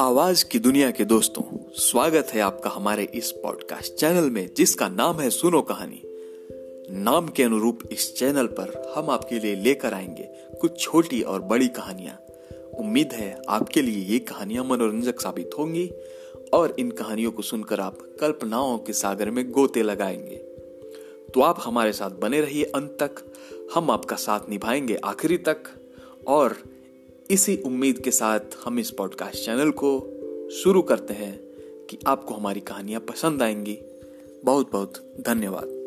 आवाज़ की दुनिया के दोस्तों, स्वागत है आपका हमारे इस पॉडकास्ट चैनल में, जिसका नाम है सुनो कहानी। नाम के अनुरूप इस चैनल पर हम आपके लिए लेकर आएँगे कुछ छोटी और बड़ी कहानियाँ। उम्मीद है आपके लिए ये कहानियाँ मनोरंजक साबित होंगी और इन कहानियों को सुनकर आप कल्पनाओं के सागर में गोते लगाएँगे। तो आप हमारे साथ बने रहिए अंत तक, हम आपका साथ निभाएँगे आखिरी तक और इसी उम्मीद के साथ हम इस पॉडकास्ट चैनल को शुरू करते हैं कि आपको हमारी कहानियाँ पसंद आएँगी। बहुत बहुत धन्यवाद।